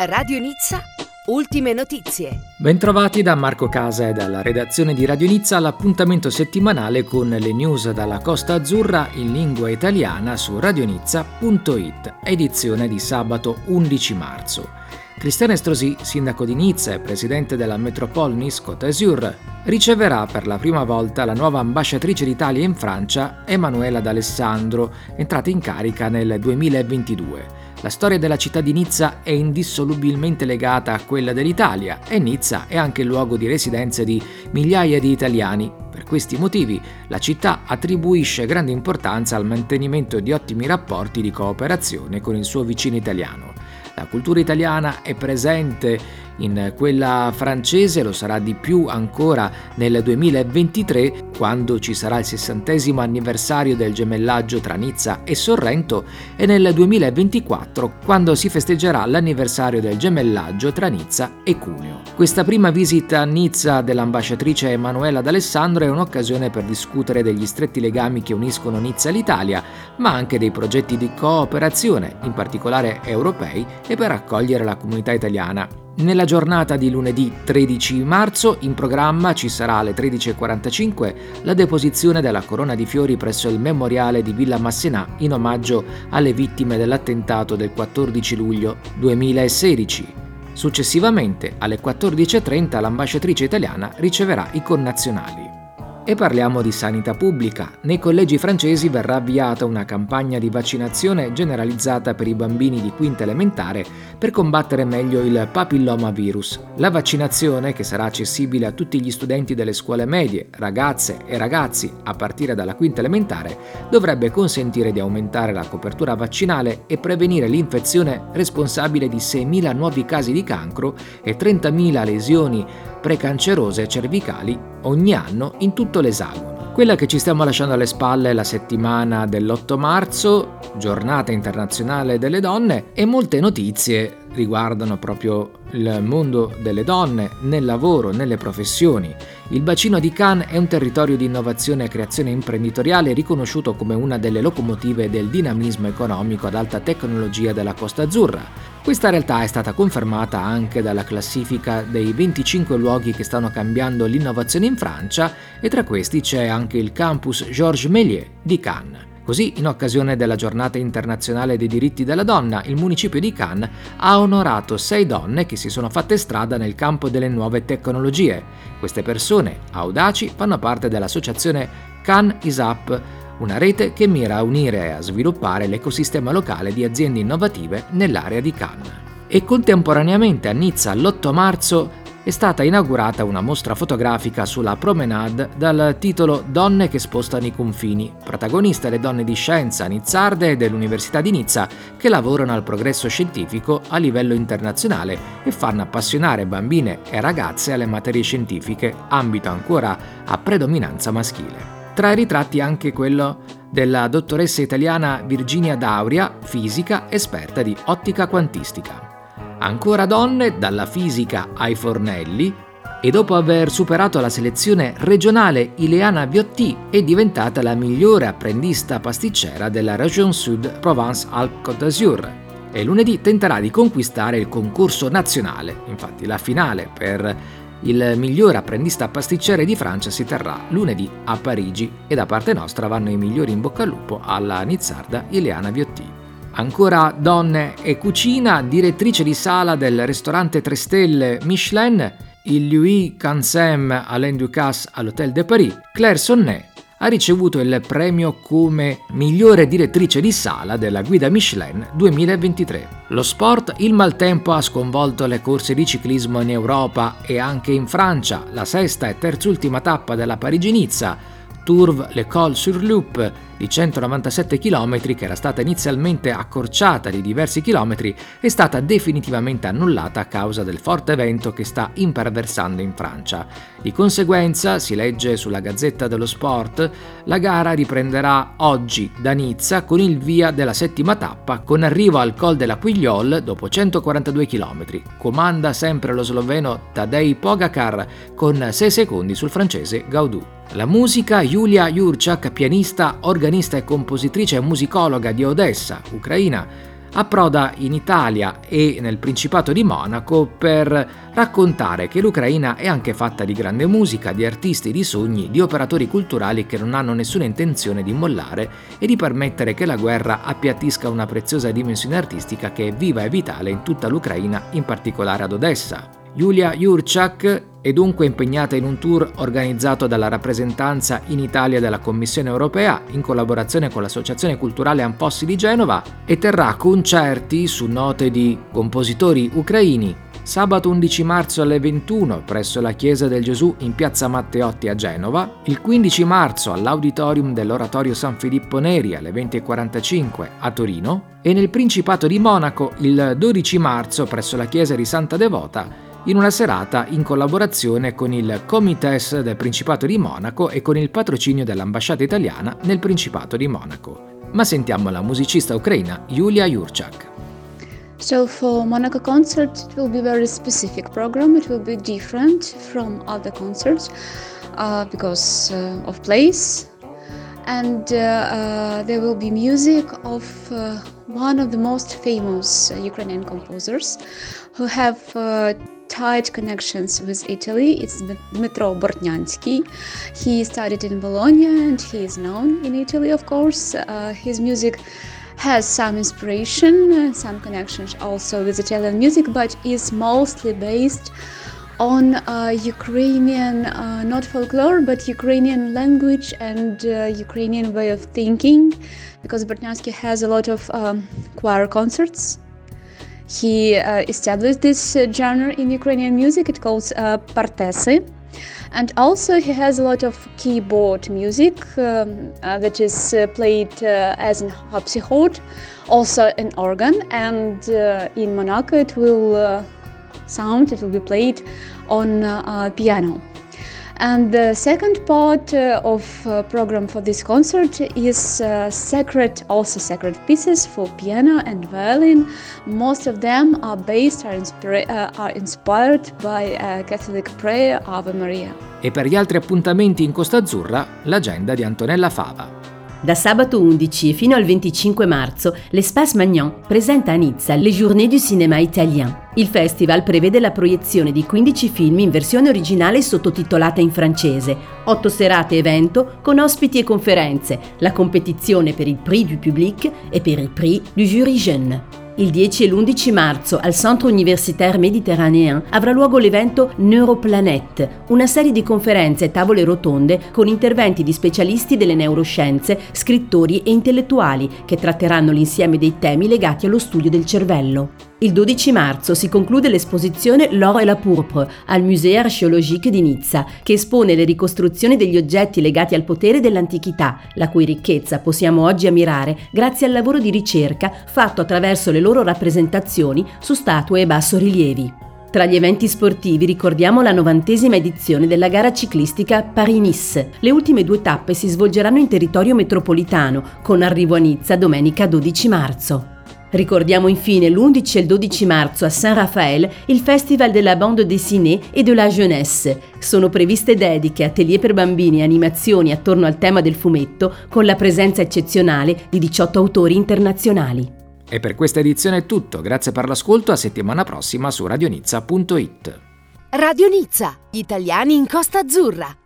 Radio Nizza, ultime notizie. Bentrovati da Marco Casa e dalla redazione di Radio Nizza all'appuntamento settimanale con le news dalla Costa Azzurra in lingua italiana su radionizza.it, edizione di sabato 11 marzo. Cristian Estrosi, sindaco di Nizza e presidente della Metropole Nice Côte d'Azur, riceverà per la prima volta la nuova ambasciatrice d'Italia in Francia, Emanuela D'Alessandro, entrata in carica nel 2022. La storia della città di Nizza è indissolubilmente legata a quella dell'Italia e Nizza è anche il luogo di residenza di migliaia di italiani. Per questi motivi la città attribuisce grande importanza al mantenimento di ottimi rapporti di cooperazione con il suo vicino italiano. La cultura italiana è presente in quella francese, lo sarà di più ancora nel 2023 quando ci sarà il sessantesimo anniversario del gemellaggio tra Nizza e Sorrento e nel 2024 quando si festeggerà l'anniversario del gemellaggio tra Nizza e Cuneo. Questa prima visita a Nizza dell'ambasciatrice Emanuela D'Alessandro è un'occasione per discutere degli stretti legami che uniscono Nizza all'Italia, ma anche dei progetti di cooperazione, in particolare europei, e per accogliere la comunità italiana. Nella giornata di lunedì 13 marzo in programma ci sarà alle 13.45 la deposizione della corona di fiori presso il memoriale di Villa Massenà in omaggio alle vittime dell'attentato del 14 luglio 2016. Successivamente alle 14.30 l'ambasciatrice italiana riceverà i connazionali. E parliamo di sanità pubblica. Nei collegi francesi verrà avviata una campagna di vaccinazione generalizzata per i bambini di quinta elementare per combattere meglio il papillomavirus. La vaccinazione, che sarà accessibile a tutti gli studenti delle scuole medie, ragazze e ragazzi a partire dalla quinta elementare, dovrebbe consentire di aumentare la copertura vaccinale e prevenire l'infezione responsabile di 6.000 nuovi casi di cancro e 30.000 lesioni precancerose cervicali ogni anno in tutto l'esagono. Quella che ci stiamo lasciando alle spalle è la settimana dell'8 marzo, giornata internazionale delle donne e molte notizie riguardano proprio il mondo delle donne nel lavoro, nelle professioni. Il bacino di Cannes è un territorio di innovazione e creazione imprenditoriale riconosciuto come una delle locomotive del dinamismo economico ad alta tecnologia della Costa Azzurra. Questa realtà è stata confermata anche dalla classifica dei 25 luoghi che stanno cambiando l'innovazione in Francia e tra questi c'è anche il campus Georges Méliès di Cannes. Così, in occasione della giornata internazionale dei diritti della donna, il municipio di Cannes ha onorato sei donne che si sono fatte strada nel campo delle nuove tecnologie. Queste persone, audaci, fanno parte dell'associazione Cannes ISAP, una rete che mira a unire e a sviluppare l'ecosistema locale di aziende innovative nell'area di Cannes. E contemporaneamente a Nizza l'8 marzo è stata inaugurata una mostra fotografica sulla promenade dal titolo Donne che spostano i confini, protagoniste le donne di scienza nizzarde dell'Università di Nizza che lavorano al progresso scientifico a livello internazionale e fanno appassionare bambine e ragazze alle materie scientifiche, ambito ancora a predominanza maschile. Tra i ritratti anche quello della dottoressa italiana Virginia Dauria, fisica esperta di ottica quantistica. Ancora donne, dalla fisica ai fornelli, e dopo aver superato la selezione regionale Ileana Viotti è diventata la migliore apprendista pasticcera della Region Sud Provence-Alpes-Côte d'Azur e lunedì tenterà di conquistare il concorso nazionale. Infatti la finale per il miglior apprendista pasticcere di Francia si terrà lunedì a Parigi e da parte nostra vanno i migliori in bocca al lupo alla nizzarda Ileana Viotti. Ancora donne e cucina, direttrice di sala del ristorante 3 stelle Michelin, il Louis Cansem Alain Ducasse all'Hôtel de Paris, Claire Sonnet ha ricevuto il premio come migliore direttrice di sala della guida Michelin 2023. Lo sport, il maltempo ha sconvolto le corse di ciclismo in Europa e anche in Francia, la sesta e terzultima tappa della Parigi-Nizza, Tourve Di 197 km, che era stata inizialmente accorciata di diversi chilometri, è stata definitivamente annullata a causa del forte vento che sta imperversando in Francia. Di conseguenza, si legge sulla Gazzetta dello Sport, la gara riprenderà oggi da Nizza con il via della settima tappa, con arrivo al Col della Quigliol dopo 142 km. Comanda sempre lo sloveno Tadej Pogacar con 6 secondi sul francese Gaudu. La musica, Julia Jurczak, pianista, organista e compositrice musicologa di Odessa, Ucraina, approda in Italia e nel Principato di Monaco per raccontare che l'Ucraina è anche fatta di grande musica, di artisti, di sogni, di operatori culturali che non hanno nessuna intenzione di mollare e di permettere che la guerra appiattisca una preziosa dimensione artistica che è viva e vitale in tutta l'Ucraina, in particolare ad Odessa. Julia Jurczak è dunque impegnata in un tour organizzato dalla rappresentanza in Italia della Commissione europea in collaborazione con l'Associazione Culturale Ampossi di Genova e terrà concerti su note di compositori ucraini. Sabato 11 marzo alle 21 presso la Chiesa del Gesù in piazza Matteotti a Genova, il 15 marzo all'Auditorium dell'Oratorio San Filippo Neri alle 20.45 a Torino e nel Principato di Monaco il 12 marzo presso la Chiesa di Santa Devota in una serata in collaborazione con il Comites del Principato di Monaco e con il patrocinio dell'ambasciata italiana nel Principato di Monaco. Ma sentiamo la musicista ucraina Yulia Jurczak. So for Monaco concert, it will be very specific program. It will be different from other concerts uh, because uh, of place, and uh, uh there will be music of uh, one of the most famous Ukrainian composers who have tight connections with Italy. It's Dmitro Bortnyansky. He studied in Bologna and he is known in Italy, of course. Uh, his music has some inspiration, some connections also with Italian music, but is mostly based on uh, Ukrainian, uh, not folklore, but Ukrainian language and uh, Ukrainian way of thinking, because Bortnyansky has a lot of um, choir concerts he uh, established this uh, genre in Ukrainian music. It calls uh, partesy. And also, he has a lot of keyboard music um, uh, that is uh, played uh, as an harpsichord, also an organ. And in Monaco, it will sound, it will be played on piano. And the second part uh, of uh, program for this concert is uh, sacred, also sacred pieces for piano and violin. Most of them are based, are, inspira- are inspired by Catholic prayer Ave Maria. E per gli altri appuntamenti in Costa Azzurra, l'agenda di Antonella Fava. Da sabato 11 fino al 25 marzo, l'Espace Magnan presenta a Nizza le Journées du Cinéma Italien. Il festival prevede la proiezione di 15 film in versione originale sottotitolata in francese, 8 serate evento con ospiti e conferenze, la competizione per il Prix du Public e per il Prix du Jury Jeune. Il 10 e l'11 marzo al Centre Universitaire Méditerranéen avrà luogo l'evento Neuroplanet, una serie di conferenze e tavole rotonde con interventi di specialisti delle neuroscienze, scrittori e intellettuali che tratteranno l'insieme dei temi legati allo studio del cervello. Il 12 marzo si conclude l'esposizione L'Or et la Pourpre al Musée Archéologique di Nizza, che espone le ricostruzioni degli oggetti legati al potere dell'antichità, la cui ricchezza possiamo oggi ammirare grazie al lavoro di ricerca fatto attraverso le loro rappresentazioni su statue e bassorilievi. Tra gli eventi sportivi ricordiamo la novantesima edizione della gara ciclistica Paris-Nice. Le ultime due tappe si svolgeranno in territorio metropolitano, con arrivo a Nizza domenica 12 marzo. Ricordiamo infine l'11 e il 12 marzo a Saint-Raphaël il Festival della bande dessinée e de la jeunesse. Sono previste dediche, atelier per bambini e animazioni attorno al tema del fumetto con la presenza eccezionale di 18 autori internazionali. E per questa edizione è tutto, grazie per l'ascolto, a settimana prossima su radionizza.it. Radio Nizza, italiani in Costa Azzurra.